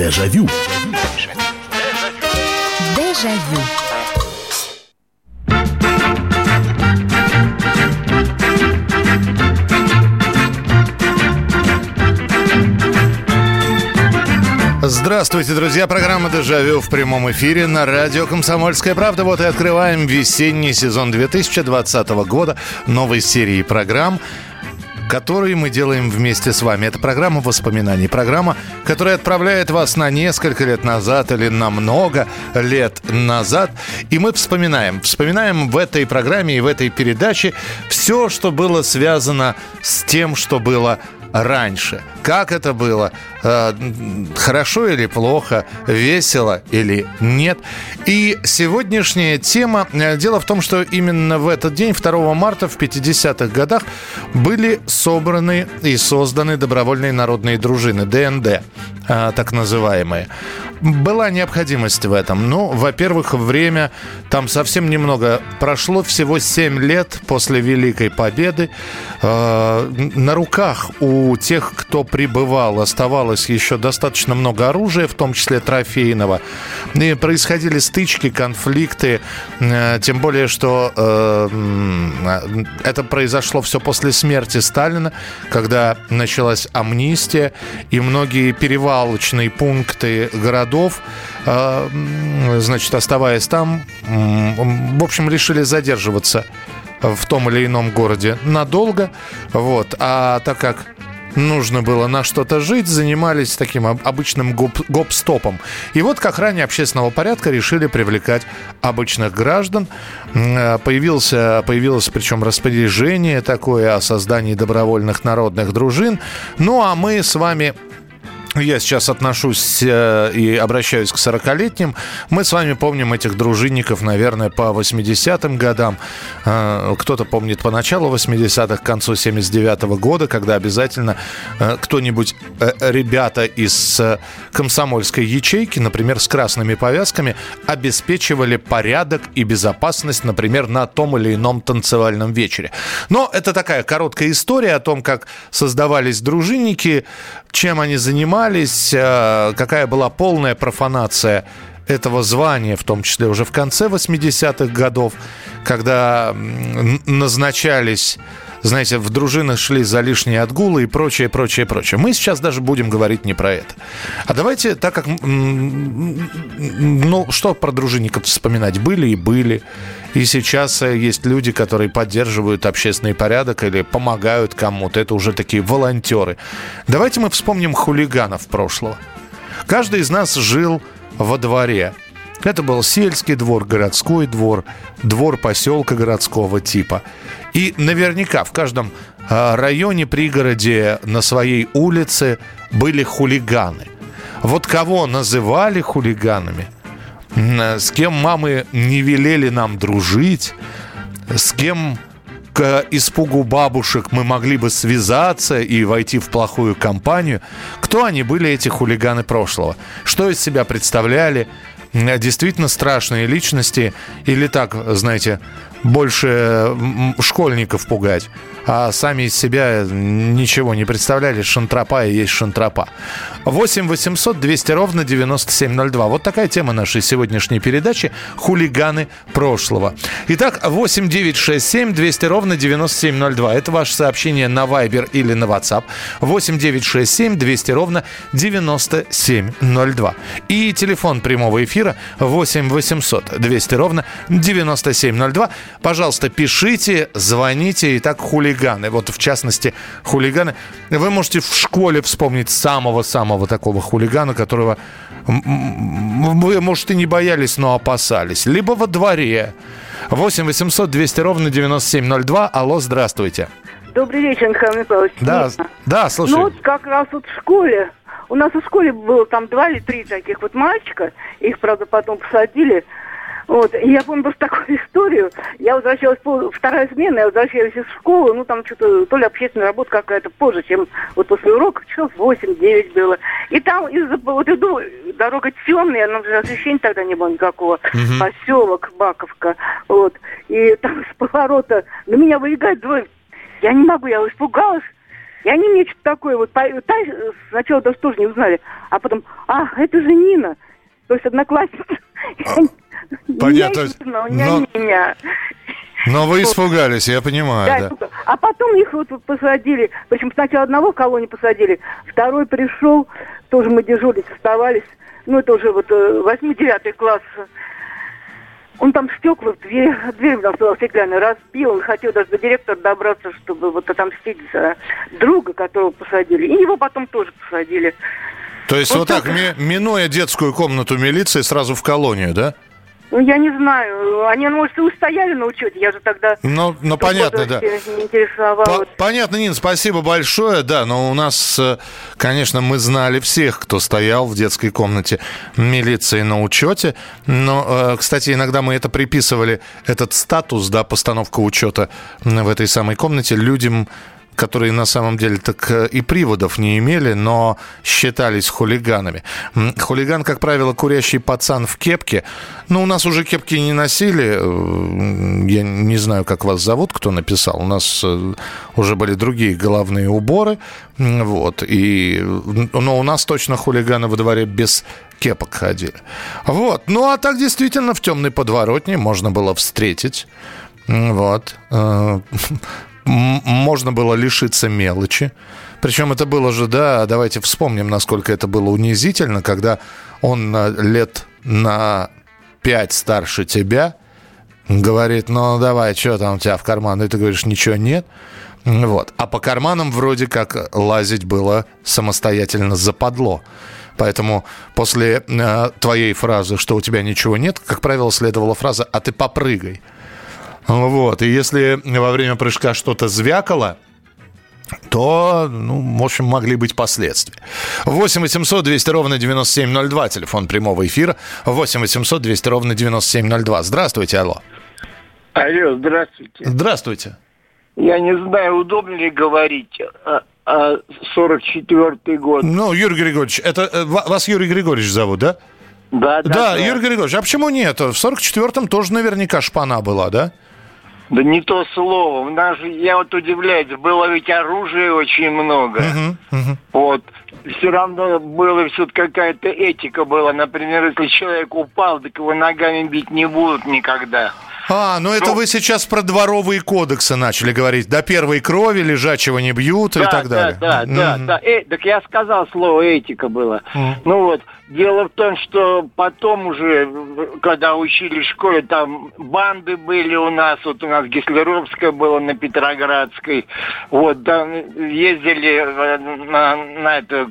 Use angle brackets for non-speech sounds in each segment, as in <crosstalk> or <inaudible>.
Дежавю. Дежавю. Здравствуйте, друзья. Программа «Дежавю» в прямом эфире на радио «Комсомольская правда». Вот и открываем весенний сезон 2020 года новой серии программ который мы делаем вместе с вами. Это программа воспоминаний. Программа, которая отправляет вас на несколько лет назад или на много лет назад. И мы вспоминаем. Вспоминаем в этой программе и в этой передаче все, что было связано с тем, что было раньше. Как это было? Э, хорошо или плохо? Весело или нет? И сегодняшняя тема... Э, дело в том, что именно в этот день, 2 марта в 50-х годах, были собраны и созданы добровольные народные дружины, ДНД, э, так называемые. Была необходимость в этом. Ну, во-первых, время там совсем немного прошло, всего 7 лет после Великой Победы. На руках у тех, кто прибывал, оставалось еще достаточно много оружия, в том числе трофейного. И происходили стычки, конфликты, э, тем более, что э, это произошло все после смерти Сталина, когда началась амнистия, и многие перевалочные пункты городов э, значит, оставаясь там, в общем, решили задерживаться в том или ином городе надолго. Вот. А так как нужно было на что-то жить, занимались таким обычным гоп- гоп-стопом. И вот к охране общественного порядка решили привлекать обычных граждан. Э, появился, появилось причем распоряжение такое о создании добровольных народных дружин. Ну а мы с вами я сейчас отношусь э, и обращаюсь к 40-летним. Мы с вами помним этих дружинников, наверное, по 80-м годам. Э, кто-то помнит по началу 80-х, к концу 79-го года, когда обязательно э, кто-нибудь, ребята из комсомольской ячейки, например, с красными повязками, обеспечивали порядок и безопасность, например, на том или ином танцевальном вечере. Но это такая короткая история о том, как создавались дружинники, чем они занимались, занимались, э, какая была полная профанация этого звания, в том числе уже в конце 80-х годов, когда назначались знаете, в дружинах шли за лишние отгулы и прочее, прочее, прочее. Мы сейчас даже будем говорить не про это. А давайте, так как, ну, что про дружинников вспоминать? Были и были. И сейчас э, есть люди, которые поддерживают общественный порядок или помогают кому-то. Это уже такие волонтеры. Давайте мы вспомним хулиганов прошлого. Каждый из нас жил во дворе. Это был сельский двор, городской двор, двор поселка городского типа. И наверняка в каждом а, районе, пригороде, на своей улице были хулиганы. Вот кого называли хулиганами – с кем мамы не велели нам дружить, с кем к испугу бабушек мы могли бы связаться и войти в плохую компанию. Кто они были, эти хулиганы прошлого? Что из себя представляли? Действительно страшные личности или так, знаете, больше школьников пугать? А сами из себя ничего не представляли. Шантропа и есть шантропа. 8 800 200 ровно 9702. Вот такая тема нашей сегодняшней передачи «Хулиганы прошлого». Итак, 8 9 6 7 200 ровно 9702. Это ваше сообщение на Viber или на WhatsApp. 8 9 6 7 200 ровно 9702. И телефон прямого эфира 8 800 200 ровно 9702. Пожалуйста, пишите, звоните. Итак, хулиганы хулиганы, вот в частности хулиганы, вы можете в школе вспомнить самого-самого такого хулигана, которого вы, может, и не боялись, но опасались. Либо во дворе. 8 800 200 ровно 9702. Алло, здравствуйте. Добрый вечер, Михаил Михайлович. Да, да, слушай. Ну, вот как раз вот в школе. У нас в школе было там два или три таких вот мальчика. Их, правда, потом посадили. Вот, и я помню просто такую историю. Я возвращалась, по, вторая смена, я возвращалась из школы, ну, там что-то, то ли общественная работа какая-то позже, чем вот после урока, часов 8-9 было. И там из-за, вот иду, дорога темная, но освещения тогда не было никакого, угу. поселок Баковка, вот. И там с поворота на меня выбегает двое, я не могу, я испугалась, И они мне что-то такое вот, сначала даже тоже не узнали, а потом, а, это же Нина, то есть одноклассница. <laughs> Понятно. Но... меня. Но вы испугались, я понимаю, да. А потом их вот посадили, причем сначала одного в колонии посадили, второй пришел, тоже мы дежурились, оставались, ну это уже вот 8-9 э, класс. Он там стекла в дверь, дверь у нас была стеклянная, разбил, он хотел даже до директора добраться, чтобы вот отомстить за друга, которого посадили. И его потом тоже посадили. То есть вот, вот так, минуя детскую комнату милиции, сразу в колонию, да? Ну, я не знаю. Они, может, и устояли на учете. Я же тогда... Ну, ну понятно, да. По понятно, Нин, спасибо большое. Да, но у нас, э, конечно, мы знали всех, кто стоял в детской комнате милиции на учете. Но, э, кстати, иногда мы это приписывали, этот статус, да, постановка учета в этой самой комнате людям которые на самом деле так э, и приводов не имели, но считались хулиганами. Хулиган, как правило, курящий пацан в кепке. Ну, у нас уже кепки не носили. Э, я не знаю, как вас зовут, кто написал. У нас э, уже были другие головные уборы. Вот. И, но у нас точно хулиганы во дворе без кепок ходили. Вот. Ну, а так действительно в темной подворотне можно было встретить. Вот <laughs> можно было лишиться мелочи. Причем это было же, да, давайте вспомним, насколько это было унизительно, когда он лет на пять старше тебя говорит, ну давай, что там у тебя в кармане? И ты говоришь, ничего нет. Вот. А по карманам вроде как лазить было самостоятельно западло. Поэтому после э, твоей фразы, что у тебя ничего нет, как правило, следовала фраза «а ты попрыгай». Вот. И если во время прыжка что-то звякало, то, ну, в общем, могли быть последствия. 8 800 200 ровно 9702, телефон прямого эфира. 8 800 200 ровно 9702. Здравствуйте, алло. Алло, здравствуйте. Здравствуйте. Я не знаю, удобно ли говорить о, о 44-й год. Ну, Юрий Григорьевич, это э, вас Юрий Григорьевич зовут, да? Да, да. Да, да. Юрий Григорьевич, а почему нет? В 44-м тоже наверняка шпана была, да? Да не то слово. У нас же, я вот удивляюсь, было ведь оружия очень много. Uh-huh, uh-huh. Вот. Все равно было все-таки какая-то этика была. Например, если человек упал, так его ногами бить не будут никогда. А, ну это ну, вы сейчас про дворовые кодексы начали говорить. До первой крови лежачего не бьют да, и так далее. Да, да, mm-hmm. да, да. Э, так я сказал слово этика было. Mm-hmm. Ну вот, Дело в том, что потом уже, когда учили в школе, там банды были у нас, вот у нас Гислеровская была на Петроградской, вот, там ездили э, на, на это,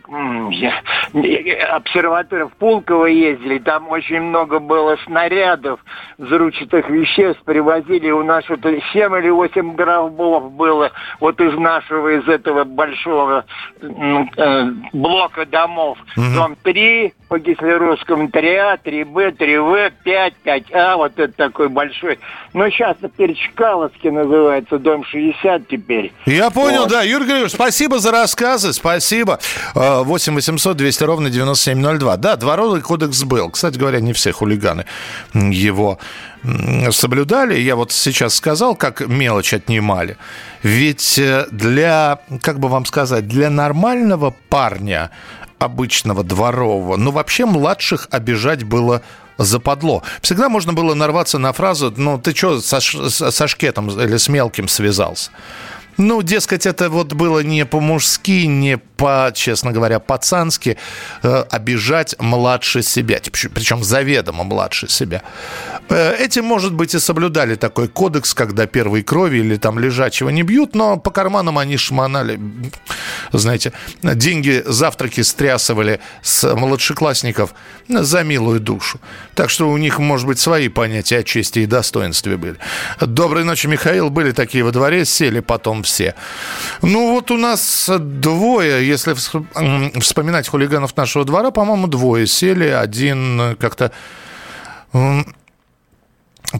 обсерваторы в Пулково ездили, там очень много было снарядов, взрывчатых веществ, привозили, у нас вот 7 или 8 гробов было, вот из нашего, из этого большого э, блока домов, mm-hmm. дом 3, по Гислеровскому 3А, 3Б, 3В, 5, 5А, вот это такой большой. Но сейчас теперь Чкаловский называется, дом 60 теперь. Я понял, вот. да. Юрий Григорьевич, спасибо за рассказы, спасибо. 8 800 200 ровно 9702. Да, дворовый кодекс был. Кстати говоря, не все хулиганы его соблюдали. Я вот сейчас сказал, как мелочь отнимали. Ведь э, для, как бы вам сказать, для нормального парня обычного дворового, но вообще младших обижать было западло. Всегда можно было нарваться на фразу, ну ты что со, со шкетом или с мелким связался? Ну, дескать, это вот было не по-мужски, не по, честно говоря, пацански э, обижать младше себя, причем заведомо младше себя. Э, этим, может быть, и соблюдали такой кодекс, когда первой крови или там лежачего не бьют, но по карманам они шмонали, знаете, деньги, завтраки стрясывали с младшеклассников за милую душу. Так что у них, может быть, свои понятия о чести и достоинстве были. Доброй ночи, Михаил. Были такие во дворе, сели потом все. Ну, вот у нас двое, если вспоминать хулиганов нашего двора, по-моему, двое сели. Один как-то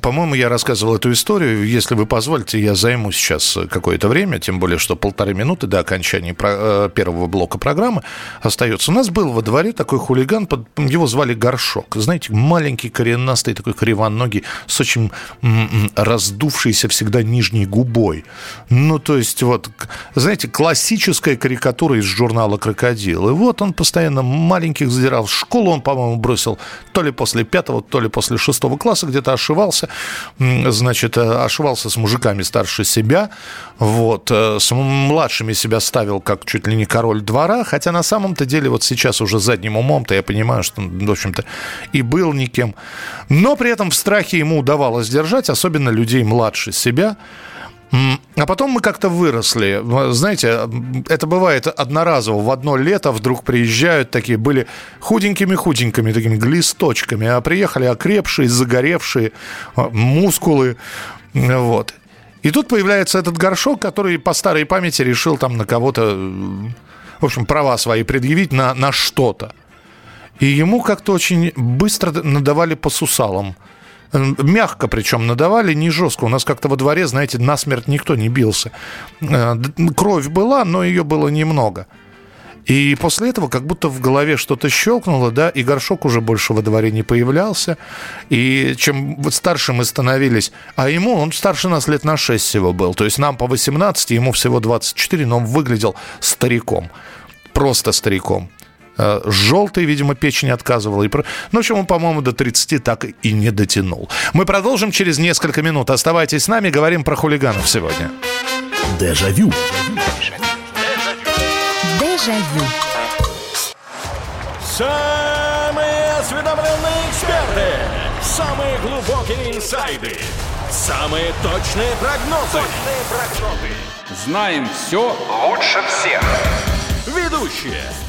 по-моему, я рассказывал эту историю. Если вы позволите, я займу сейчас какое-то время, тем более, что полторы минуты до окончания э, первого блока программы остается. У нас был во дворе такой хулиган, его звали Горшок. Знаете, маленький, коренастый, такой кривоногий, с очень раздувшейся всегда нижней губой. Ну, то есть, вот, знаете, классическая карикатура из журнала «Крокодил». И вот он постоянно маленьких задирал. Школу он, по-моему, бросил то ли после пятого, то ли после шестого класса, где-то ошивался ошивался, значит, э, ошивался с мужиками старше себя, вот, э, с младшими себя ставил как чуть ли не король двора, хотя на самом-то деле вот сейчас уже задним умом-то я понимаю, что, в общем-то, и был никем. Но при этом в страхе ему удавалось держать, особенно людей младше себя, а потом мы как-то выросли. Знаете, это бывает одноразово. В одно лето вдруг приезжают такие, были худенькими-худенькими, такими глисточками, а приехали окрепшие, загоревшие, а, мускулы. Вот. И тут появляется этот горшок, который по старой памяти решил там на кого-то, в общем, права свои предъявить на, на что-то. И ему как-то очень быстро надавали по сусалам. Мягко причем надавали, не жестко. У нас как-то во дворе, знаете, насмерть никто не бился. Э, кровь была, но ее было немного. И после этого как будто в голове что-то щелкнуло, да, и горшок уже больше во дворе не появлялся. И чем старше мы становились, а ему, он старше нас лет на 6 всего был, то есть нам по 18, ему всего 24, но он выглядел стариком, просто стариком. Э, желтой, видимо, печень отказывала. И... Ну, в общем, он, по-моему, до 30 так и не дотянул. Мы продолжим через несколько минут. Оставайтесь с нами, говорим про хулиганов сегодня. Дежавю. Дежавю. Самые осведомленные эксперты. Самые глубокие инсайды. Самые точные прогнозы. Точные прогнозы. Знаем все лучше всех. Ведущие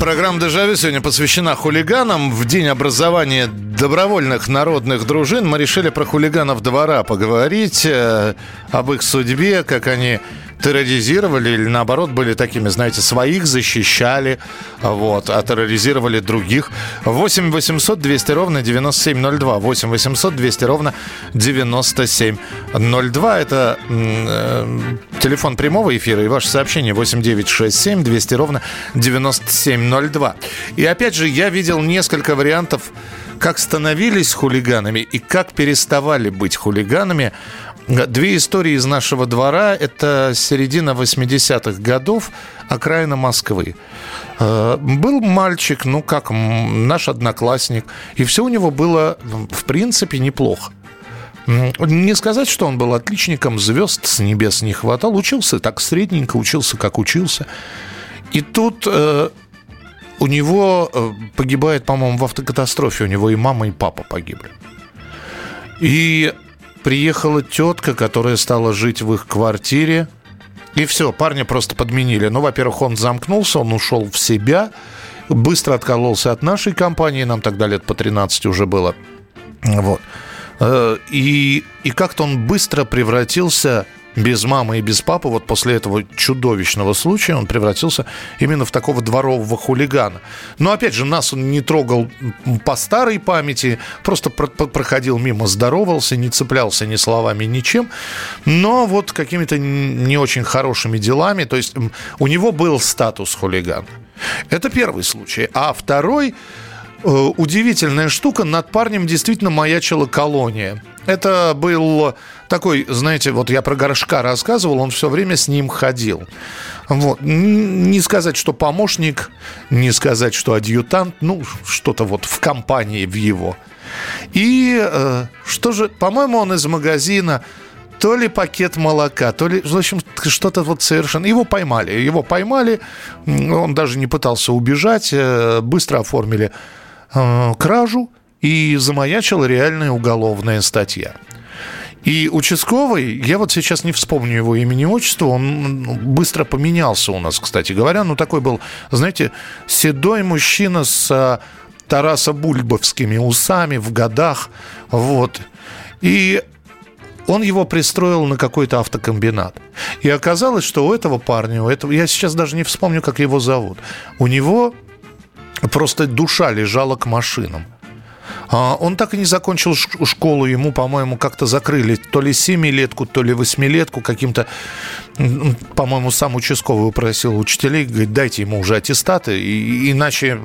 Программа «Дежавю» сегодня посвящена хулиганам. В день образования добровольных народных дружин мы решили про хулиганов двора поговорить, э, об их судьбе, как они терроризировали или наоборот были такими, знаете, своих защищали, вот, а терроризировали других. 8 800 200 ровно 9702. 8 800 200 ровно 9702. Это э, телефон прямого эфира и ваше сообщение 8 9 6 7 200 ровно 9702. И опять же, я видел несколько вариантов как становились хулиганами и как переставали быть хулиганами Две истории из нашего двора. Это середина 80-х годов, окраина Москвы. Э, был мальчик, ну как, наш одноклассник, и все у него было, в принципе, неплохо. Не сказать, что он был отличником, звезд с небес не хватал. Учился так средненько, учился как учился. И тут э, у него э, погибает, по-моему, в автокатастрофе. У него и мама, и папа погибли. И приехала тетка, которая стала жить в их квартире. И все, парня просто подменили. Ну, во-первых, он замкнулся, он ушел в себя, быстро откололся от нашей компании, нам тогда лет по 13 уже было. Вот. Э, и, и как-то он быстро превратился без мамы и без папы, вот после этого чудовищного случая он превратился именно в такого дворового хулигана. Но опять же, нас он не трогал по старой памяти, просто про проходил мимо, здоровался, не цеплялся ни словами, ничем, но вот какими-то не очень хорошими делами, то есть у него был статус хулигана. Это первый случай. А второй э, удивительная штука, над парнем действительно маячила колония. Это был такой, знаете, вот я про Горшка рассказывал, он все время с ним ходил. Вот. Не сказать, что помощник, не сказать, что адъютант, ну, что-то вот в компании в его. И э, что же, по-моему, он из магазина то ли пакет молока, то ли, в общем, что-то вот совершенно... Его поймали, его поймали, он даже не пытался убежать, э, быстро оформили э, кражу, и замаячила реальная уголовная статья. И участковый, я вот сейчас не вспомню его имени и отчества, он ну, быстро поменялся у нас, кстати говоря. Ну, такой был, знаете, седой мужчина с а, Тараса Бульбовскими усами в годах. Вот. И он его пристроил на какой-то автокомбинат. И оказалось, что у этого парня, у этого, я сейчас даже не вспомню, как его зовут, у него просто душа лежала к машинам. А, он так и не закончил школу, ему, по-моему, как-то закрыли то ли семилетку, то ли восьмилетку каким-то, по-моему, сам участковый упросил учителей, говорит, дайте ему уже аттестаты, иначе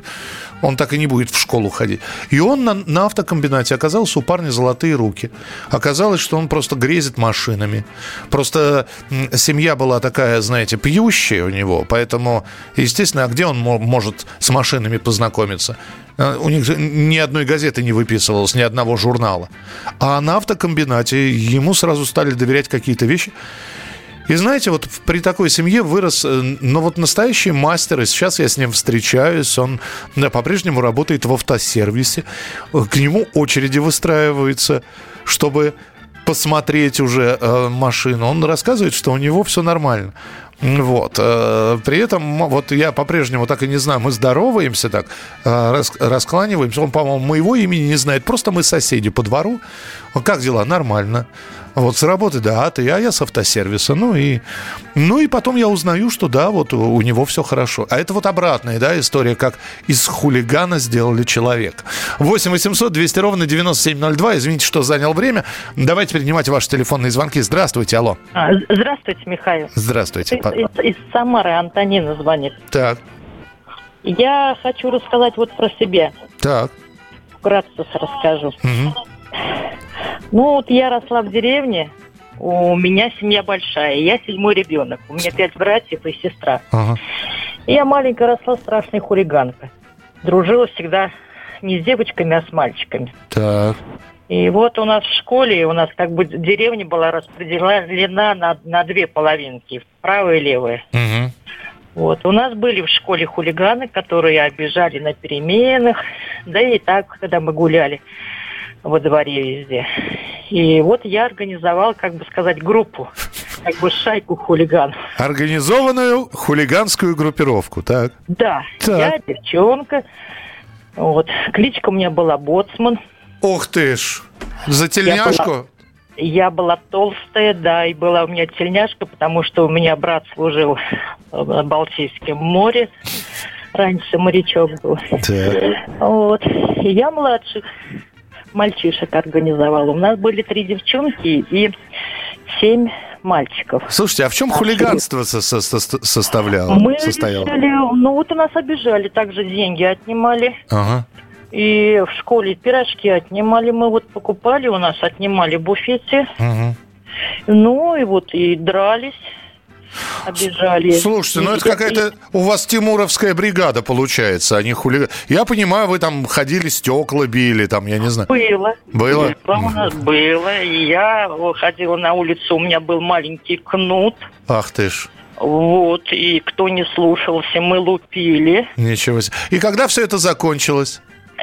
он так и не будет в школу ходить. И он на, на автокомбинате оказался у парня золотые руки. Оказалось, что он просто грезит машинами. Просто семья была такая, знаете, пьющая у него, поэтому, естественно, а где он может с машинами познакомиться? Э, у них ни одной газеты не выписывалось, ни одного журнала. А на автокомбинате ему сразу стали доверять какие-то вещи. И знаете, вот при такой семье вырос, э, ну вот настоящий мастер, и сейчас я с ним встречаюсь, он да, по-прежнему работает в автосервисе, к нему очереди выстраиваются, чтобы посмотреть уже э, машину. Он рассказывает, что у него все нормально. Вот. Э, при этом, вот я по-прежнему так и не знаю, мы здороваемся так, э, раскланиваемся. Он, по-моему, моего имени не знает. Просто мы соседи по двору. Как дела? Нормально. Вот с работы, да, ты, а я с автосервиса. Ну и, ну и потом я узнаю, что да, вот у, у него все хорошо. А это вот обратная, да, история, как из хулигана сделали человек. 8 800 200 ровно 9702. Извините, что занял время. Давайте принимать ваши телефонные звонки. Здравствуйте, алло. А, здравствуйте, Михаил. Здравствуйте. Из, из, из Самары Антонина звонит. Так. Я хочу рассказать вот про себя. Так. Вкратце расскажу. Угу. Ну, вот я росла в деревне, у меня семья большая, я седьмой ребенок. У меня пять братьев и сестра. Ага. Я маленькая росла страшной хулиганкой. Дружила всегда не с девочками, а с мальчиками. Так. И вот у нас в школе, у нас как бы деревня была распределена на, на две половинки, правая и левая. Угу. Вот. У нас были в школе хулиганы, которые обижали на переменах, да и так, когда мы гуляли во дворе везде. И вот я организовал, как бы сказать, группу, как бы шайку хулиган. Организованную хулиганскую группировку, так? Да, так. я девчонка. Вот. Кличка у меня была Боцман. Ух ты ж! За тельняшку? Я была, я была толстая, да, и была у меня тельняшка, потому что у меня брат служил на Балтийском море. Раньше морячок был. Так. Вот. И я младших мальчишек организовал. У нас были три девчонки и семь мальчиков. Слушайте, а в чем хулиганство со со со составляло? Мы состояло? решили, ну вот у нас обижали, также деньги отнимали. Ага. И в школе пирожки отнимали, мы вот покупали, у нас отнимали в буфете. Угу. Ну и вот и дрались обижали. Слушайте, ну это какая-то у вас тимуровская бригада получается, а не хулиган. Я понимаю, вы там ходили, стекла били, там, я не знаю. Было. Было? Было у нас было. И я ходила на улицу, у меня был маленький кнут. Ах ты ж. Вот, и кто не слушался, мы лупили. Ничего себе. И когда все это закончилось?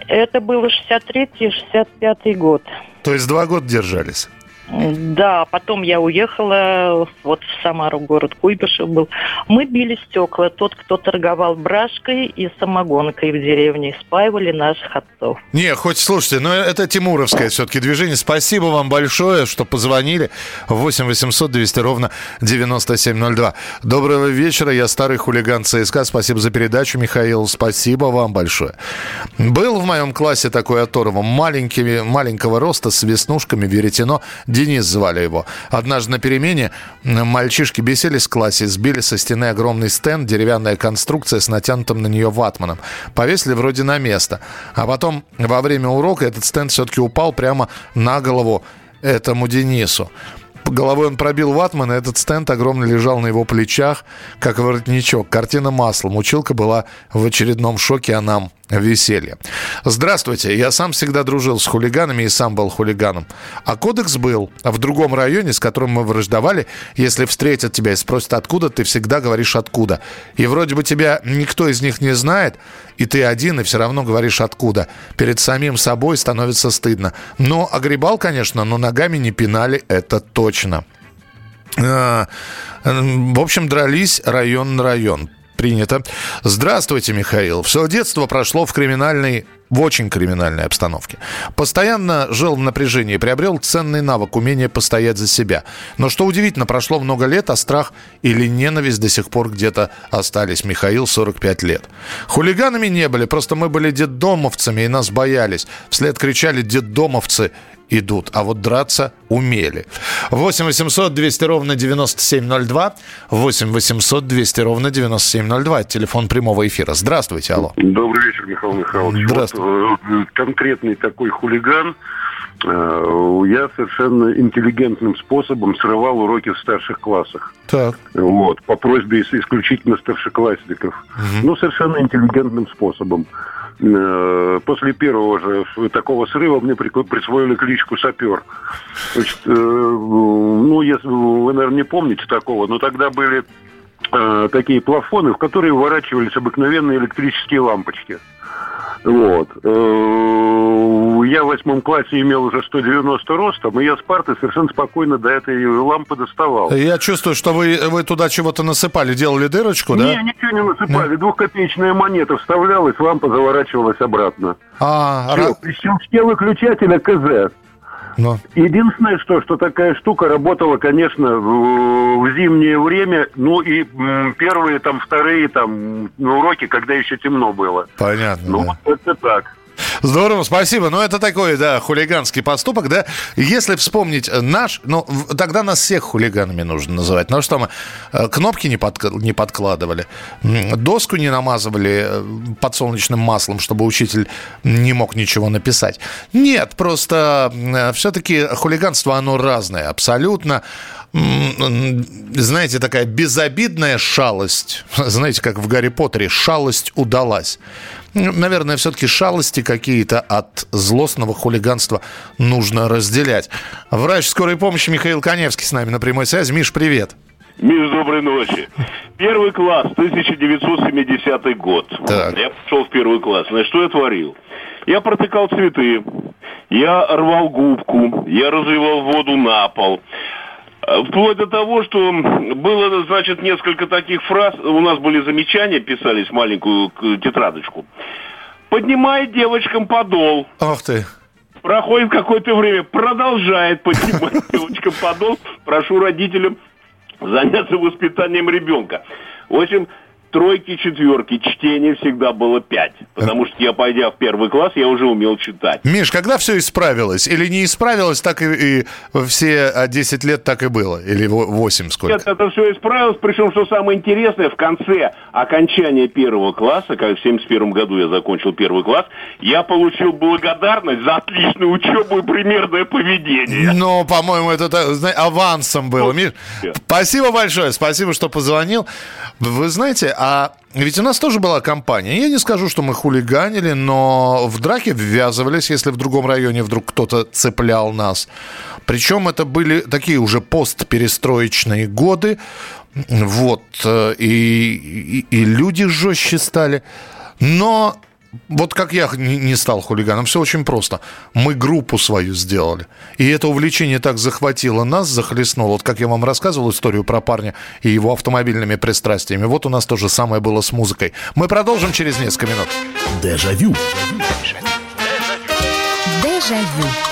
Это было 63-65 год. То есть два года держались? Да, потом я уехала вот в Самару, город Куйбышев был. Мы били стекла. Тот, кто торговал брашкой и самогонкой в деревне, спаивали наших отцов. Не, хоть слушайте, но это тимуровское все-таки движение. Спасибо вам большое, что позвонили. 8 800 200 ровно 9702. Доброго вечера, я старый хулиган ЦСКА. Спасибо за передачу, Михаил. Спасибо вам большое. Был в моем классе такой оторвом. Маленькими, маленького роста, с веснушками, веретено Денис звали его. Однажды на перемене мальчишки беселись в классе, сбили со стены огромный стенд, деревянная конструкция с натянутым на нее ватманом. Повесили вроде на место. А потом во время урока этот стенд все-таки упал прямо на голову этому Денису. Головой он пробил ватман, и этот стенд огромный лежал на его плечах, как воротничок. Картина маслом. Училка была в очередном шоке, а нам веселье. Здравствуйте, я сам всегда дружил с хулиганами и сам был хулиганом. А кодекс был в другом районе, с которым мы враждовали. Если встретят тебя и спросят, откуда, ты всегда говоришь откуда. И вроде бы тебя никто из них не знает, и ты один, и все равно говоришь откуда. Перед самим собой становится стыдно. Но огребал, конечно, но ногами не пинали, это точно. А, В общем, дрались район на район принято. Здравствуйте, Михаил. Все детство прошло в криминальной в очень криминальной обстановке. Постоянно жил в напряжении, приобрел ценный навык, умение постоять за себя. Но что удивительно, прошло много лет, а страх или ненависть до сих пор где-то остались. Михаил, 45 лет. Хулиганами не были, просто мы были детдомовцами и нас боялись. Вслед кричали «детдомовцы» идут, а вот драться умели. 8 800 200 ровно 9702, 8 800 200 ровно 9702, это телефон прямого эфира. Здравствуйте, алло. Добрый вечер, Михаил Михайлович. Здравствуйте. Вот, э, конкретный такой хулиган. э, Я совершенно интеллигентным способом срывал уроки в старших классах. Так. Вот, по просьбе ис- исключительно старшеклассников. Ну, совершенно интеллигентным способом. Э, После первого же такого срыва мне присвоили кличку «Сапер». Значит, э, ну, если вы, наверное, не помните такого, но тогда были э, такие плафоны, в которые вворачивались обыкновенные электрические лампочки. Вот. Э, Я в восьмом классе имел уже 190 ростом, и я с парты совершенно спокойно до этой лампы доставал. Я чувствую, что вы, вы туда чего-то насыпали, делали дырочку, да? Не, ничего не насыпали. Двухкопеечная монета вставлялась, лампа заворачивалась обратно. А, Всё, ра- При щелчке выключателя КЗ. Ну, Единственное, что, что такая штука работала, конечно, в, в зимнее время, ну и м, первые, там, вторые, там, ну, уроки, когда еще темно было. понятно. Ну, да. это так. Здорово, спасибо. Ну, это такой, да, хулиганский поступок, да. Если вспомнить наш, ну, тогда нас всех хулиганами нужно называть. Ну, что мы, э, кнопки не, подк- не подкладывали, доску не намазывали э, подсолнечным маслом, чтобы учитель не мог ничего написать. Нет, просто все-таки хулиганство, оно разное, абсолютно. Знаете, такая безобидная шалость, <laughs> знаете, как в Гарри Поттере, шалость удалась. Ну, Наверное, все-таки шалости какие-то от злостного хулиганства нужно разделять. Врач скорой помощи Михаил Коневский с нами на прямой связи. Миш, привет. Миш, доброй ночи. Первый класс, 1970 год. Так. Я пошел в первый класс. Значит, что я творил? Я протыкал цветы, я рвал губку, я разливал воду на пол. Э, Вплоть до того, что было, значит, несколько таких фраз. У нас были замечания, писались в маленькую тетрадочку. Поднимает девочкам подол. Ох ты. Проходит какое-то время, продолжает поднимать <laughs> девочкам подол. Прошу родителям заняться воспитанием ребенка. В общем, тройки, четверки, чтение всегда было пять. Потому что я, пойдя в первый класс, я уже умел читать. Миш, когда все исправилось? Или не исправилось, так и, и все а, 10 лет так и было? Или 8 сколько? Нет, это все исправилось, причем, что самое интересное, в конце окончания первого класса, как в 71 году я закончил первый класс, я получил благодарность за отличную учебу и примерное поведение. Ну, по-моему, это авансом было. Миш, спасибо большое, спасибо, что позвонил. Вы знаете, а ведь у нас тоже была компания. Я не скажу, что мы хулиганили, но в драке ввязывались, если в другом районе вдруг кто-то цеплял нас. Причем это были такие уже постперестроечные годы. Вот. э, И, и, и люди жестче стали. Но вот как я не стал хулиганом, все очень просто. Мы группу свою сделали. И это увлечение так захватило нас, захлестнуло. Вот как я вам рассказывал историю про парня и его автомобильными пристрастиями. Вот у нас то же самое было с музыкой. Мы продолжим через несколько минут. Дежавю. Дежавю.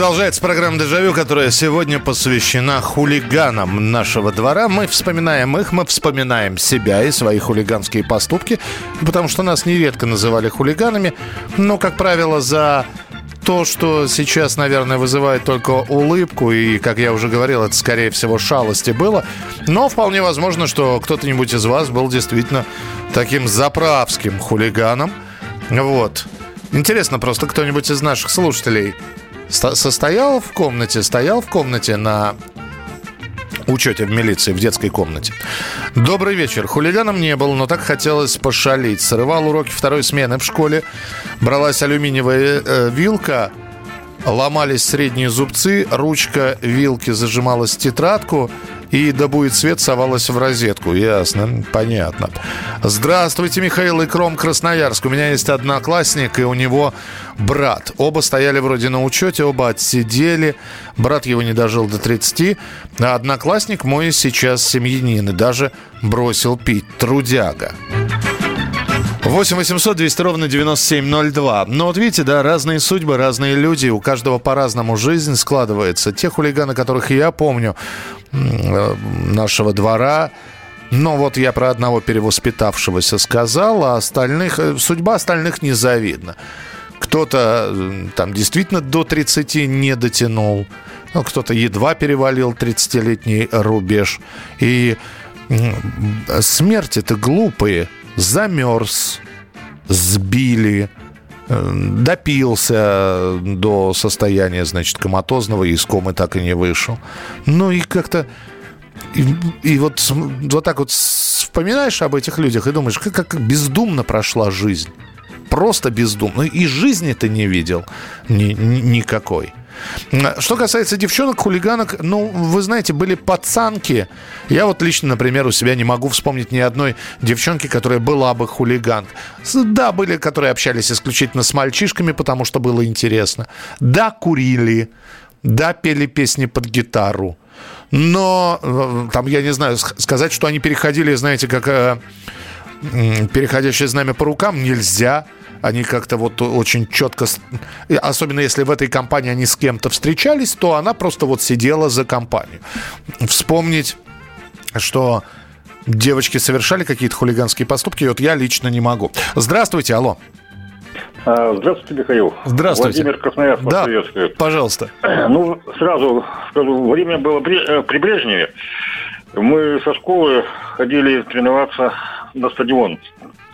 Продолжается программа «Дежавю», которая сегодня посвящена хулиганам нашего двора. Мы вспоминаем их, мы вспоминаем себя и свои хулиганские поступки, потому что нас нередко называли хулиганами, но, как правило, за то, что сейчас, наверное, вызывает только улыбку, и, как я уже говорил, это, скорее всего, шалости было. Но вполне возможно, что кто-то-нибудь из вас был действительно таким заправским хулиганом. Вот. Интересно, просто кто-нибудь из наших слушателей состоял в комнате, стоял в комнате на учете в милиции, в детской комнате. Добрый вечер. Хулиганом не был, но так хотелось пошалить. Срывал уроки второй смены в школе. Бралась алюминиевая э, вилка, ломались средние зубцы, ручка вилки зажималась в тетрадку, и да будет свет совалась в розетку. Ясно, понятно. Здравствуйте, Михаил Икром, Красноярск. У меня есть одноклассник, и у него брат. Оба стояли вроде на учете, оба отсидели. Брат его не дожил до 30. А одноклассник мой сейчас семьянин и даже бросил пить. Трудяга. 8 800 200 ровно 9702. Но вот видите, да, разные судьбы, разные люди, у каждого по-разному жизнь складывается. Те хулиганы, которых я помню, э, нашего двора, но вот я про одного перевоспитавшегося сказал, а остальных, э, судьба остальных незавидна. Кто-то там действительно до 30 не дотянул, ну, кто-то едва перевалил 30-летний рубеж. И смерти-то глупые – замерз, сбили, э, допился до состояния, значит, коматозного, и из комы так и не вышел. Ну и как-то... И, и вот, вот так вот вспоминаешь об этих людях и думаешь, как, как бездумно прошла жизнь. Просто бездумно. И жизни ты не видел ни, ни, никакой. Что касается девчонок, хулиганок, ну, вы знаете, были пацанки. Я вот лично, например, у себя не могу вспомнить ни одной девчонки, которая была бы хулиган. Да, были, которые общались исключительно с мальчишками, потому что было интересно. Да, курили. Да, пели песни под гитару. Но, э, там, я не знаю, сказать, что они переходили, знаете, как э, переходящее знамя по рукам, нельзя они как-то вот очень четко, особенно если в этой компании они с кем-то встречались, то она просто вот сидела за компанию. Вспомнить, что девочки совершали какие-то хулиганские поступки, вот я лично не могу. Здравствуйте, алло. А, здравствуйте, Михаил. Здравствуйте. Владимир Красноярск да, приветствует. пожалуйста. <clears throat> Ну, сразу скажу, время было при, э, при Брежневе. Мы со школы ходили тренироваться на стадион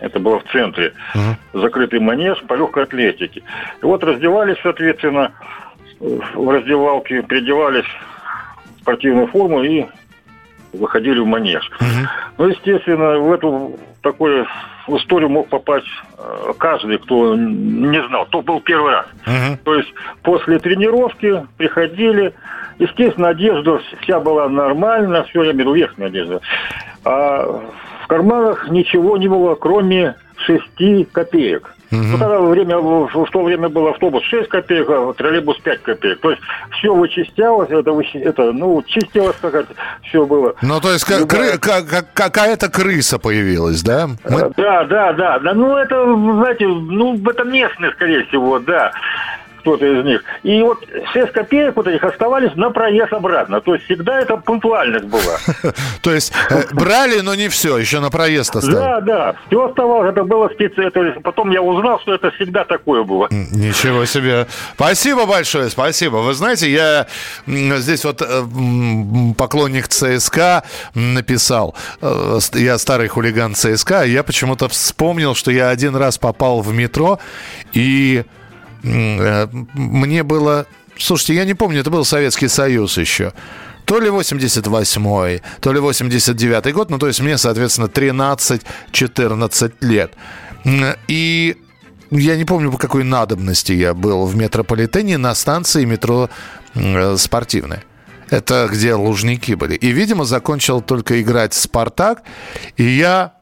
это было в центре, uh-huh. закрытый манеж по легкой атлетике. И вот раздевались, соответственно, в раздевалке, переодевались в спортивную форму и выходили в манеж. Uh-huh. Ну, естественно, в эту такую историю мог попасть э, каждый, кто не знал, кто был первый раз. Uh-huh. То есть после тренировки приходили, естественно, одежда вся была нормальная, все, я имею в виду верхняя одежда. А в карманах ничего не было, кроме шести копеек. Угу. Ну, тогда время, в то время был автобус 6 копеек, а троллейбус 5 копеек. То есть все вычищалось, это, это ну, чистилось, как все было. Ну, то есть как, кры, как, какая-то крыса появилась, да? Мы... Да, да, да, да. Ну, это, знаете, ну, это местные, скорее всего, да кто-то из них. И вот 6 копеек вот этих оставались на проезд обратно. То есть всегда это пунктуальность была. <laughs> То есть э, брали, но не все, еще на проезд оставили. Да, да, все оставалось. Это было специально. Потом я узнал, что это всегда такое было. Ничего себе. Спасибо большое, спасибо. Вы знаете, я здесь вот э, поклонник ЦСКА написал. Э, я старый хулиган ЦСКА, я почему-то вспомнил, что я один раз попал в метро и мне было... Слушайте, я не помню, это был Советский Союз еще. То ли 88-й, то ли 89-й год, ну, то есть мне, соответственно, 13-14 лет. И я не помню, по какой надобности я был в метрополитене на станции метро э, спортивной. Это где лужники были. И, видимо, закончил только играть «Спартак». И я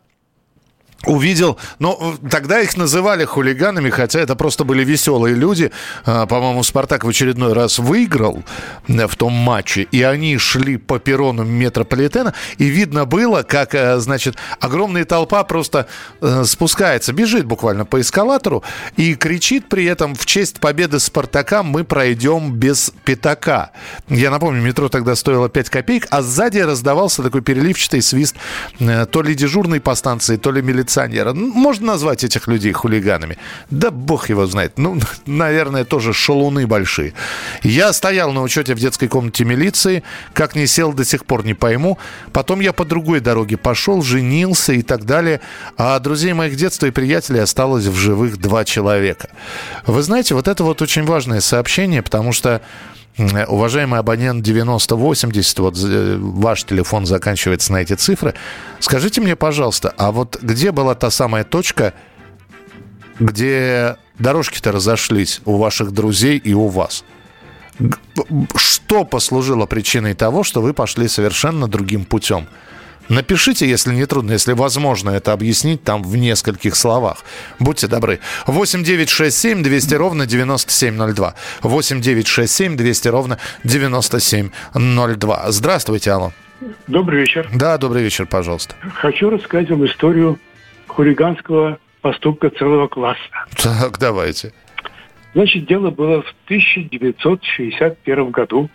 увидел, ну, тогда их называли хулиганами, хотя это просто были веселые люди. А, по-моему, «Спартак» в очередной раз выиграл э, в том матче, и они шли по перрону метрополитена, и видно было, как, э, значит, огромная толпа просто э, спускается, бежит буквально по эскалатору и кричит при этом в честь победы «Спартака» мы пройдем без пятака. Я напомню, метро тогда стоило 5 копеек, а сзади раздавался такой переливчатый свист то ли дежурной по станции, то ли милиционер милиционера. Можно назвать этих людей хулиганами? Да бог его знает. Ну, <laughs> наверное, тоже шалуны большие. Я стоял на учете в детской комнате милиции. Как не сел, до сих пор не пойму. Потом я по другой дороге пошел, женился и так далее. А друзей моих детства и приятелей осталось в живых два человека. Вы знаете, вот это вот очень важное сообщение, потому что Уважаемый абонент 9080, вот э, ваш телефон заканчивается на эти цифры. Скажите мне, пожалуйста, а вот где была та самая точка, где дорожки-то разошлись у ваших друзей и у вас? Что послужило причиной того, что вы пошли совершенно другим путем? Напишите, если не трудно, если возможно это объяснить там в нескольких словах. Будьте добры. 8 9 6 7 200 ровно 9702. 8 9 6 7 200 ровно 9702. Здравствуйте, алло. Добрый вечер. Да, добрый вечер, пожалуйста. Хочу рассказать вам историю хулиганского поступка целого класса. Так, давайте. Значит, дело было в 1961 году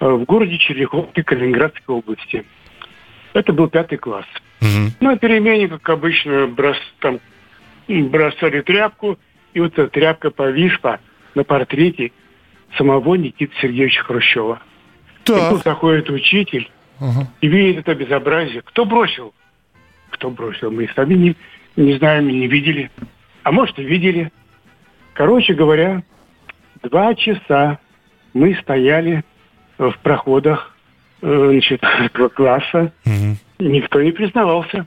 э, в городе Черняховке Калининградской области. Это был пятый класс. Угу. На перемене, как обычно, брос, там, бросали тряпку, и вот эта тряпка повисла на портрете самого Никиты Сергеевича Хрущева. Так. И тут заходит учитель угу. и видит это безобразие. Кто бросил? Кто бросил? Мы сами не, не знаем, не видели. А может, и видели. Короче говоря, два часа мы стояли в проходах Э, значит, <laughs> класса. Угу. Никто не признавался.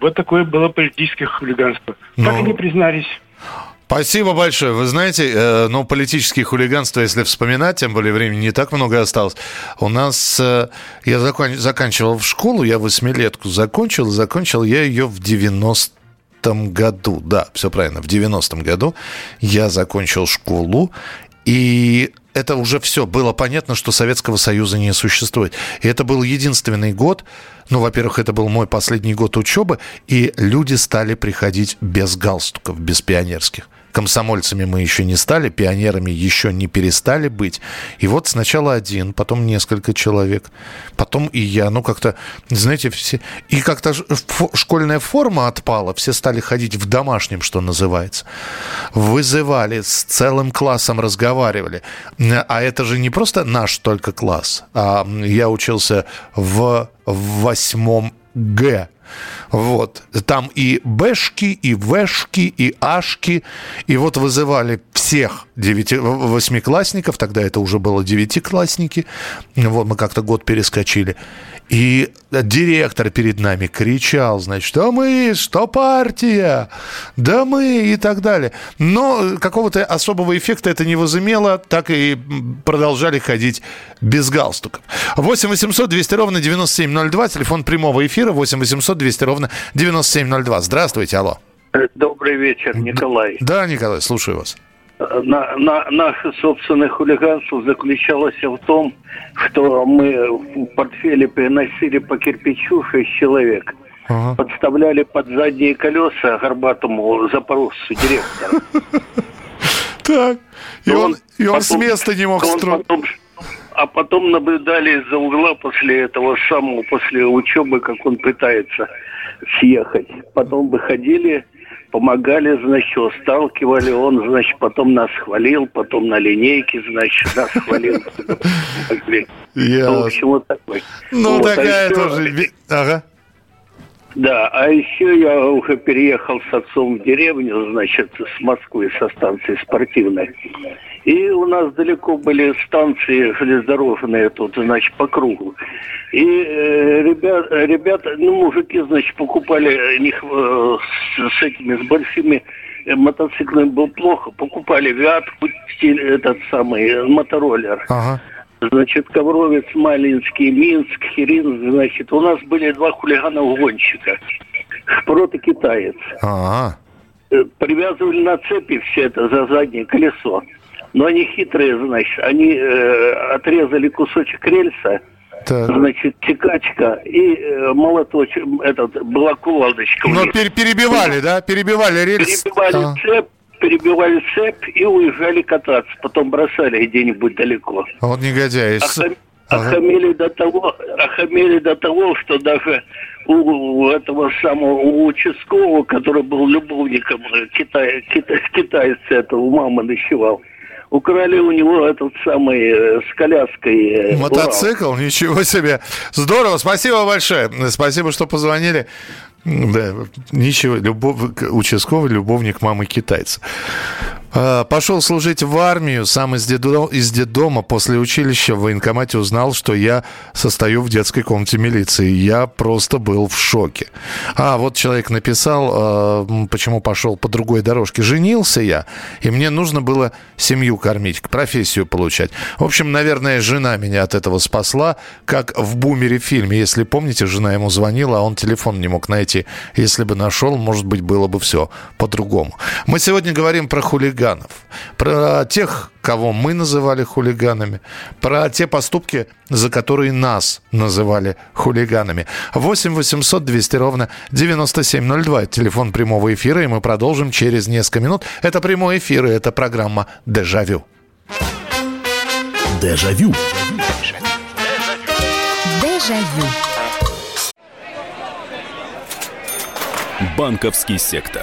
Вот такое было политическое хулиганство. Но... Так и не признались. Спасибо большое. Вы знаете, э, ну, политические хулиганства, если вспоминать, тем более времени не так много осталось. У нас, э, я закон, заканчивал в школу, я восьмилетку закончил, закончил я ее в 90 году. Да, все правильно, в 90-м году я закончил школу, и это уже все. Было понятно, что Советского Союза не существует. И это был единственный год, ну, во-первых, это был мой последний год учебы, и люди стали приходить без галстуков, без пионерских. Комсомольцами мы еще не стали, пионерами еще не перестали быть. И вот сначала один, потом несколько человек, потом и я. Ну, как-то, знаете, все... И как-то школьная форма отпала, все стали ходить в домашнем, что называется. Вызывали, с целым классом разговаривали. А это же не просто наш только класс, а я учился в восьмом Г. Вот. Там и Бэшки, и Вэшки, и Ашки. И вот вызывали всех девяти, восьмиклассников, тогда это уже было девятиклассники. Вот мы как-то год перескочили. И директор перед нами кричал, значит, что мы, что партия, да мы и так далее. Но какого-то особого эффекта это не возымело, так и продолжали ходить без галстуков. 8 800 200 ровно 9702, телефон прямого эфира 8 800 200 ровно 9702. Здравствуйте, алло. Добрый вечер, Николай. Да, Николай, слушаю вас на, на, наше собственное хулиганство заключалось в том, что мы в портфеле приносили по кирпичу шесть человек. Ага. Подставляли под задние колеса горбатому запорожцу директора. <laughs> Так. И он, и он с места не мог строить. А потом наблюдали из-за угла после этого самого, после учебы, как он пытается съехать. Потом выходили, помогали, значит, его сталкивали, он, значит, потом нас хвалил, потом на линейке, значит, нас хвалил. Ну, в общем, вот такой. Ну, а такая тоже... Ага. Да, а еще я уже переехал с отцом в деревню, значит, с Москвы, со станции спортивной. И у нас далеко были станции железнодорожные тут, значит, по кругу. И э, ребят, ребята, ну, мужики, значит, покупали них э, с, с этими, с большими э, мотоциклами было плохо, покупали вятку, этот самый мотороллер. Ага. Значит, Ковровец, Малинский, Минск, Хирин, значит, у нас были два хулигана-угонщика. шпрот и китаец. А, Э, Привязывали на цепи все это за заднее колесо. Но они хитрые, значит. Они э, отрезали кусочек рельса, значит, текачка и э, молоточек, этот, была кувалдочка. Но них. пер- перебивали, да? Перебивали рельс. Перебивали А. цепь, перебивали цепь и уезжали кататься. Потом бросали где-нибудь далеко. Вот негодяй. С- Охам- Охамели до того, охамели до того, что даже у, этого самого у участкового, который был любовником э, китай, китай, китайца этого, у мамы ночевал, украли у него этот самый э, с коляской. э, Урал. Мотоцикл, ничего себе. Здорово, спасибо большое. Спасибо, что позвонили. Да, ничего, любов... участковый любовник мамы китайца. А, Пошел служить в армию, сам из, дедо- из детдома после училища в военкомате узнал, что я состою в детской комнате милиции. Я просто был в шоке. А, вот человек написал, а, почему пошел по другой дорожке. Женился я, и мне нужно было семью кормить, профессию получать. В общем, наверное, жена меня от этого спасла, как в «Бумере» фильме. Если помните, жена ему звонила, а он телефон не мог найти. Если бы нашел, может быть, было бы все по-другому. Мы сегодня говорим про хулиганов, про тех, кого мы называли хулиганами, про те поступки, за которые нас называли хулиганами. 8 800 200 ровно 9702. Это телефон прямого эфира, и мы продолжим через несколько минут. Это прямой эфир, и это программа «Дежавю». Дежавю. Дежавю. Банковский сектор.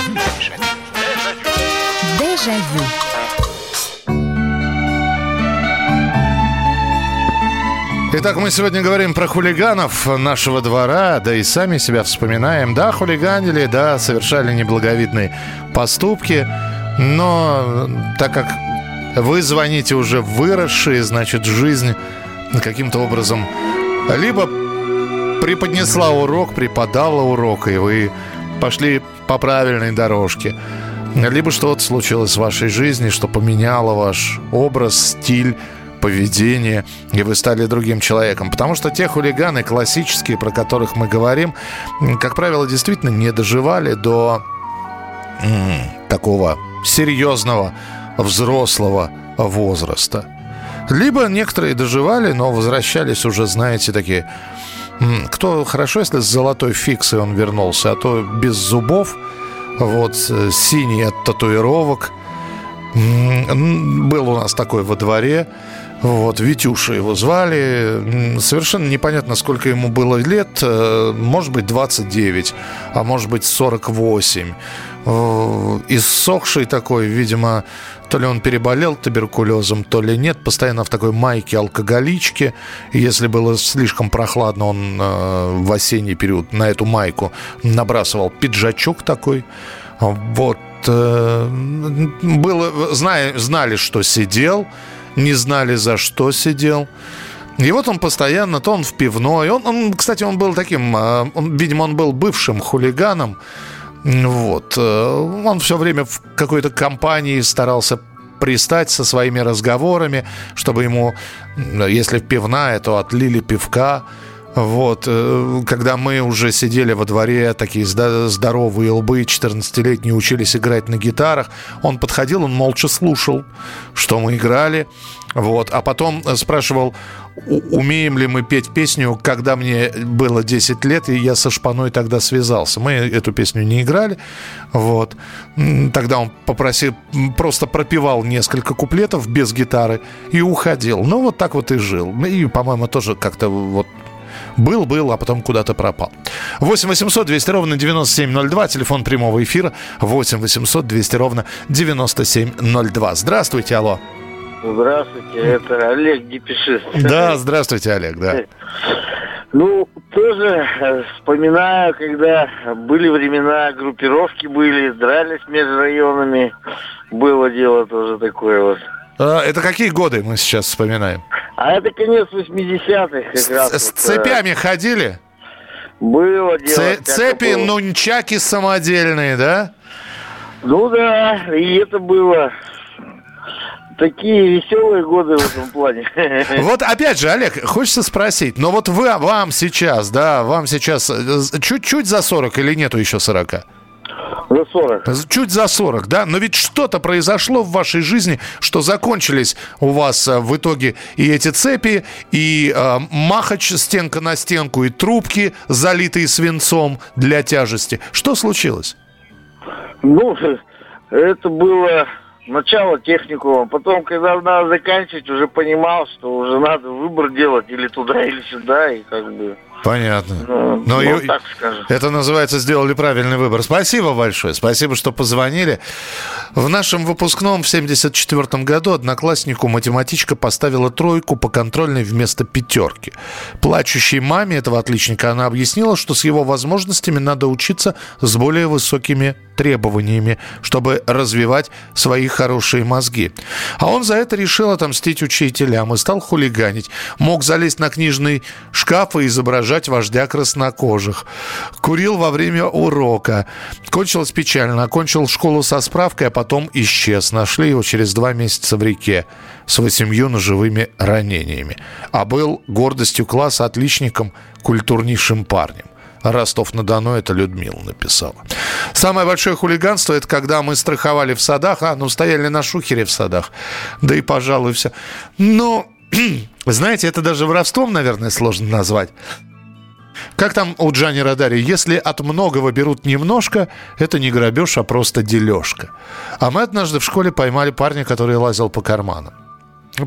Итак, мы сегодня говорим про хулиганов нашего двора, да и сами себя вспоминаем. Да, хулиганили, да, совершали неблаговидные поступки, но так как вы звоните уже выросшие, значит, жизнь каким-то образом либо преподнесла урок, преподала урок, и вы пошли по правильной дорожке, либо что-то случилось в вашей жизни, что поменяло ваш образ, стиль, поведение, и вы стали другим человеком. Потому что те хулиганы классические, про которых мы говорим, как правило, действительно не доживали до м, такого серьезного взрослого возраста. Либо некоторые доживали, но возвращались уже, знаете, такие... м, Кто хорошо, если с золотой фиксой он вернулся, а то без зубов, вот, э, синий от татуировок. Был у нас такой во дворе. Вот, Витюша его звали. Совершенно непонятно, сколько ему было лет. Э, Может быть, 29, а может быть, 48. Э, Иссохший такой, видимо, то ли он переболел туберкулезом, то ли нет. Постоянно в такой майке алкоголичке. Если было слишком прохладно, он э, в осенний период на эту майку набрасывал пиджачок такой. Вот. Было, зная, знали, что сидел, не знали, за что сидел. И вот он постоянно, то он в пивной. Он, он кстати, он был таким, э, он, видимо, он был бывшим хулиганом. Вот. э, Он все время в какой-то компании старался пристать со своими разговорами, чтобы ему, если пивная, то отлили пивка. Вот, э, когда мы уже сидели во дворе, такие здоровые лбы, 14-летние учились играть на гитарах, он подходил, он молча слушал, что мы играли, вот, а потом э, спрашивал, умеем ли мы петь песню, когда мне было 10 лет, и я со Шпаной тогда связался. Мы эту песню не играли, вот. Тогда он попросил, просто пропевал несколько куплетов без гитары и уходил. Ну, вот так вот и жил. И, по-моему, тоже как-то вот был, был, а потом куда-то пропал. 8 800 200 ровно 9702, телефон прямого эфира 8 800 200 ровно 9702. Здравствуйте, алло. Здравствуйте, это Олег Депешист. Да, здравствуйте, Олег, да. Ну, тоже э, вспоминаю, когда были времена, группировки были, дрались между районами. Было дело тоже такое вот. А, Это какие годы мы сейчас вспоминаем? А это конец 80-х как раз. С вот, э, цепями ходили? Было дело. Цепи, было. нунчаки самодельные, да? Ну да, и это было такие веселые годы в этом плане. <laughs> Вот опять же, Олег, хочется спросить, но вот вы, вам сейчас, да, вам сейчас э, чуть-чуть за 40 или нету еще 40? За 40. Чуть за 40, да? Но ведь что-то произошло в вашей жизни, что закончились у вас э, в итоге и эти цепи, и э, махач стенка на стенку, и трубки, залитые свинцом для тяжести. Что случилось? Ну, это было начало техникума. Потом, когда надо заканчивать, уже понимал, что уже надо выбор делать или туда, или сюда, и как бы... Понятно. Ну, Но вот и- так скажем. Это называется сделали правильный выбор. Спасибо большое. Спасибо, что позвонили. В нашем выпускном в 74 году однокласснику математичка поставила тройку по контрольной вместо пятерки. Плачущей маме этого отличника она объяснила, что с его возможностями надо учиться с более высокими требованиями, чтобы развивать свои хорошие мозги. А он за это решил отомстить учителям и стал хулиганить. Мог залезть на книжный шкаф и изображать вождя краснокожих. Курил во время урока. Кончилось печально. Окончил школу со справкой, а потом исчез. Нашли его через два месяца в реке с восемью ножевыми ранениями. А был гордостью класса отличником, культурнейшим парнем. Ростов-на-Дону это Людмила написала. Самое большое хулиганство это когда мы страховали в садах, а, ну, стояли на шухере в садах. Да и, пожалуй, все. Но, <clears throat> знаете, это даже воровством, наверное, сложно назвать. Как там у Джани Радари? Если от многого берут немножко, это не грабеж, а просто дележка. А мы однажды в школе поймали парня, который лазил по карманам.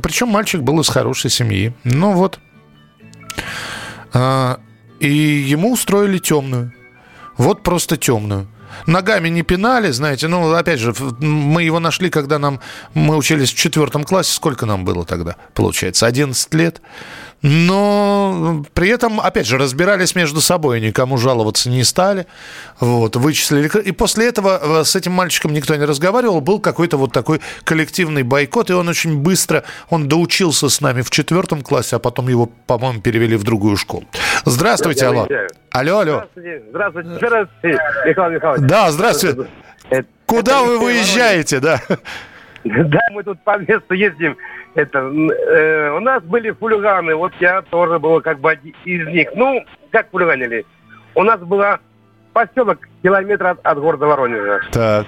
Причем мальчик был из хорошей семьи. Ну вот. А, и ему устроили темную. Вот просто темную. Ногами не пинали, знаете, ну, опять же, мы его нашли, когда нам, мы учились в четвертом классе, сколько нам было тогда, получается, 11 лет. Но при этом, опять же, разбирались между собой, никому жаловаться не стали, вот, вычислили. И после этого э, с этим мальчиком никто не разговаривал, был какой-то вот такой коллективный бойкот, и он очень быстро, он доучился с нами в четвертом классе, а потом его, по-моему, перевели в другую школу. Здравствуйте, алло. Алло, алло. Здравствуйте, здравствуйте, здравствуйте, Михаил Михайлович. Да, здравствуйте. Куда вы выезжаете, да? Да, мы тут по месту ездим. Это, э, у нас были хулиганы, вот я тоже был как бы из них. Ну, как хулиганили? У нас была поселок километр от, от города Воронежа, Так.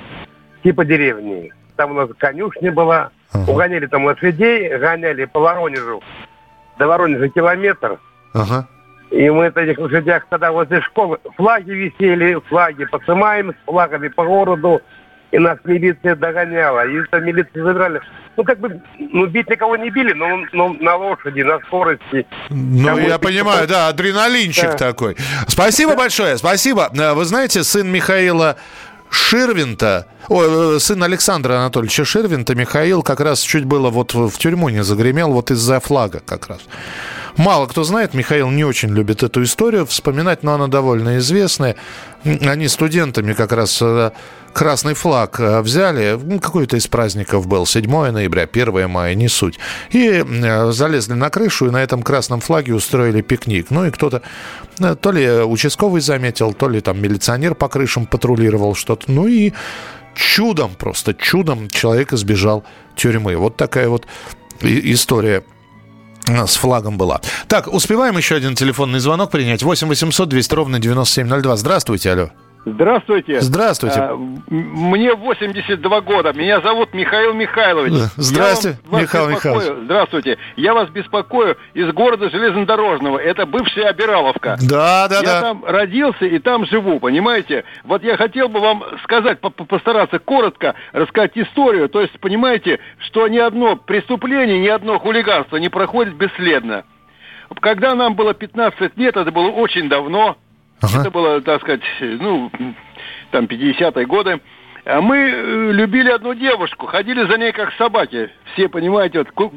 типа деревни. Там у нас конюшня была, угоняли там лошадей, гоняли по Воронежу. До Воронежа километр. Ага. И мы на этих лошадях тогда возле школы флаги висели, флаги поднимаем с флагами по городу, и нас милиция догоняла. И это милиция забирали. Ну, как бы, ну, бить никого не били, но, но на лошади, на скорости. Ну, Кому я понимаю, да, адреналинчик Да. такой. Спасибо большое, спасибо. Э, Вы знаете, сын Михаила Ширвинта, ой, э, сын Александра Анатольевича Ширвинта, Михаил, как раз чуть было вот в тюрьму не загремел, вот из-за флага как раз. Мало кто знает, Михаил не очень любит эту историю вспоминать, но она довольно известная. Они студентами как раз э, красный флаг э, взяли, ну, какой-то из праздников был, 7 ноября, 1 мая, не суть. И э, залезли на крышу и на этом красном флаге устроили пикник. Ну и кто-то, то ли участковый заметил, то ли там милиционер по крышам патрулировал что-то. Ну и чудом, просто чудом человек избежал тюрьмы. Вот такая вот история с флагом была. Так, успеваем еще один телефонный звонок принять. 8 800 200 ровно 9702. Здравствуйте, алло. Здравствуйте. Здравствуйте. А, мне 82 года. Меня зовут Михаил Михайлович. Я вам- вас Михаил беспокою- Михайлович. Здравствуйте. Я вас беспокою из города Железнодорожного. Это бывшая Обираловка. Да, да, я да. там родился и там живу, понимаете? Вот я хотел бы вам сказать, по- по- постараться коротко рассказать историю. То есть, понимаете, что ни одно преступление, ни одно хулиганство не проходит бесследно. Когда нам было 15 лет, это было очень давно, это было, так сказать, ну, там, 50-е годы. А мы э, любили одну девушку, ходили за ней как собаки. Все, понимаете, вот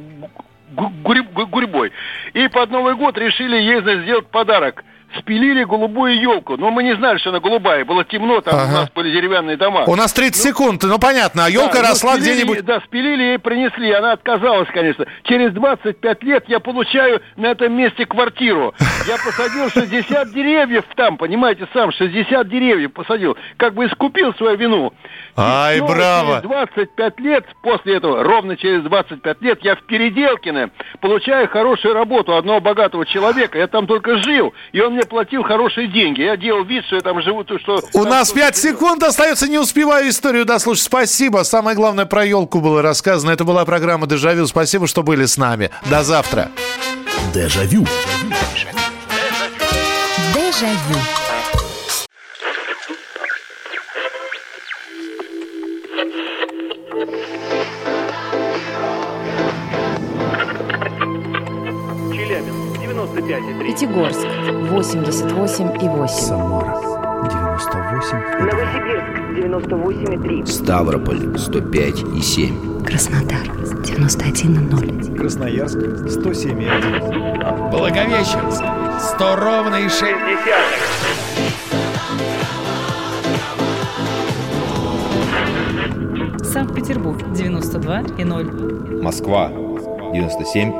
гурьбой. И под Новый год решили ей сделать подарок. Спилили голубую елку. Но мы не знали, что она голубая. Было темно, там у нас были деревянные дома. У нас 30 секунд, ну понятно, а елка Да, ну, росла спилили где-нибудь... Да, спилили ей принесли, она отказалась, конечно. Через 25 лет я получаю на этом месте квартиру. Я посадил 60 <laughs> деревьев там, понимаете, сам 60 деревьев посадил. Как бы искупил свою вину. И Ай, снова браво! Через 25 лет, после этого, ровно через 25 лет, я в Переделкино получаю хорошую работу одного богатого человека. Я там только жил, и он мне платил хорошие деньги. Я делал вид, что я там живу, то что... У нас что-то 5 секунд остается, не успеваю историю дослушать. Спасибо. Самое главное про елку было рассказано. Это была программа «Дежавю». Спасибо, что были с нами. До завтра. Дежавю. Дежавю. Челябинск, 95,3. Пятигорск 88,8. Самара 98. Новосибирск, 98,3. Ставрополь 105 и 7. Краснодар 91,0. Красноярск 107,1. Благовещенск 100 ровно и 6 Санкт-Петербург 92 и 0. Москва 97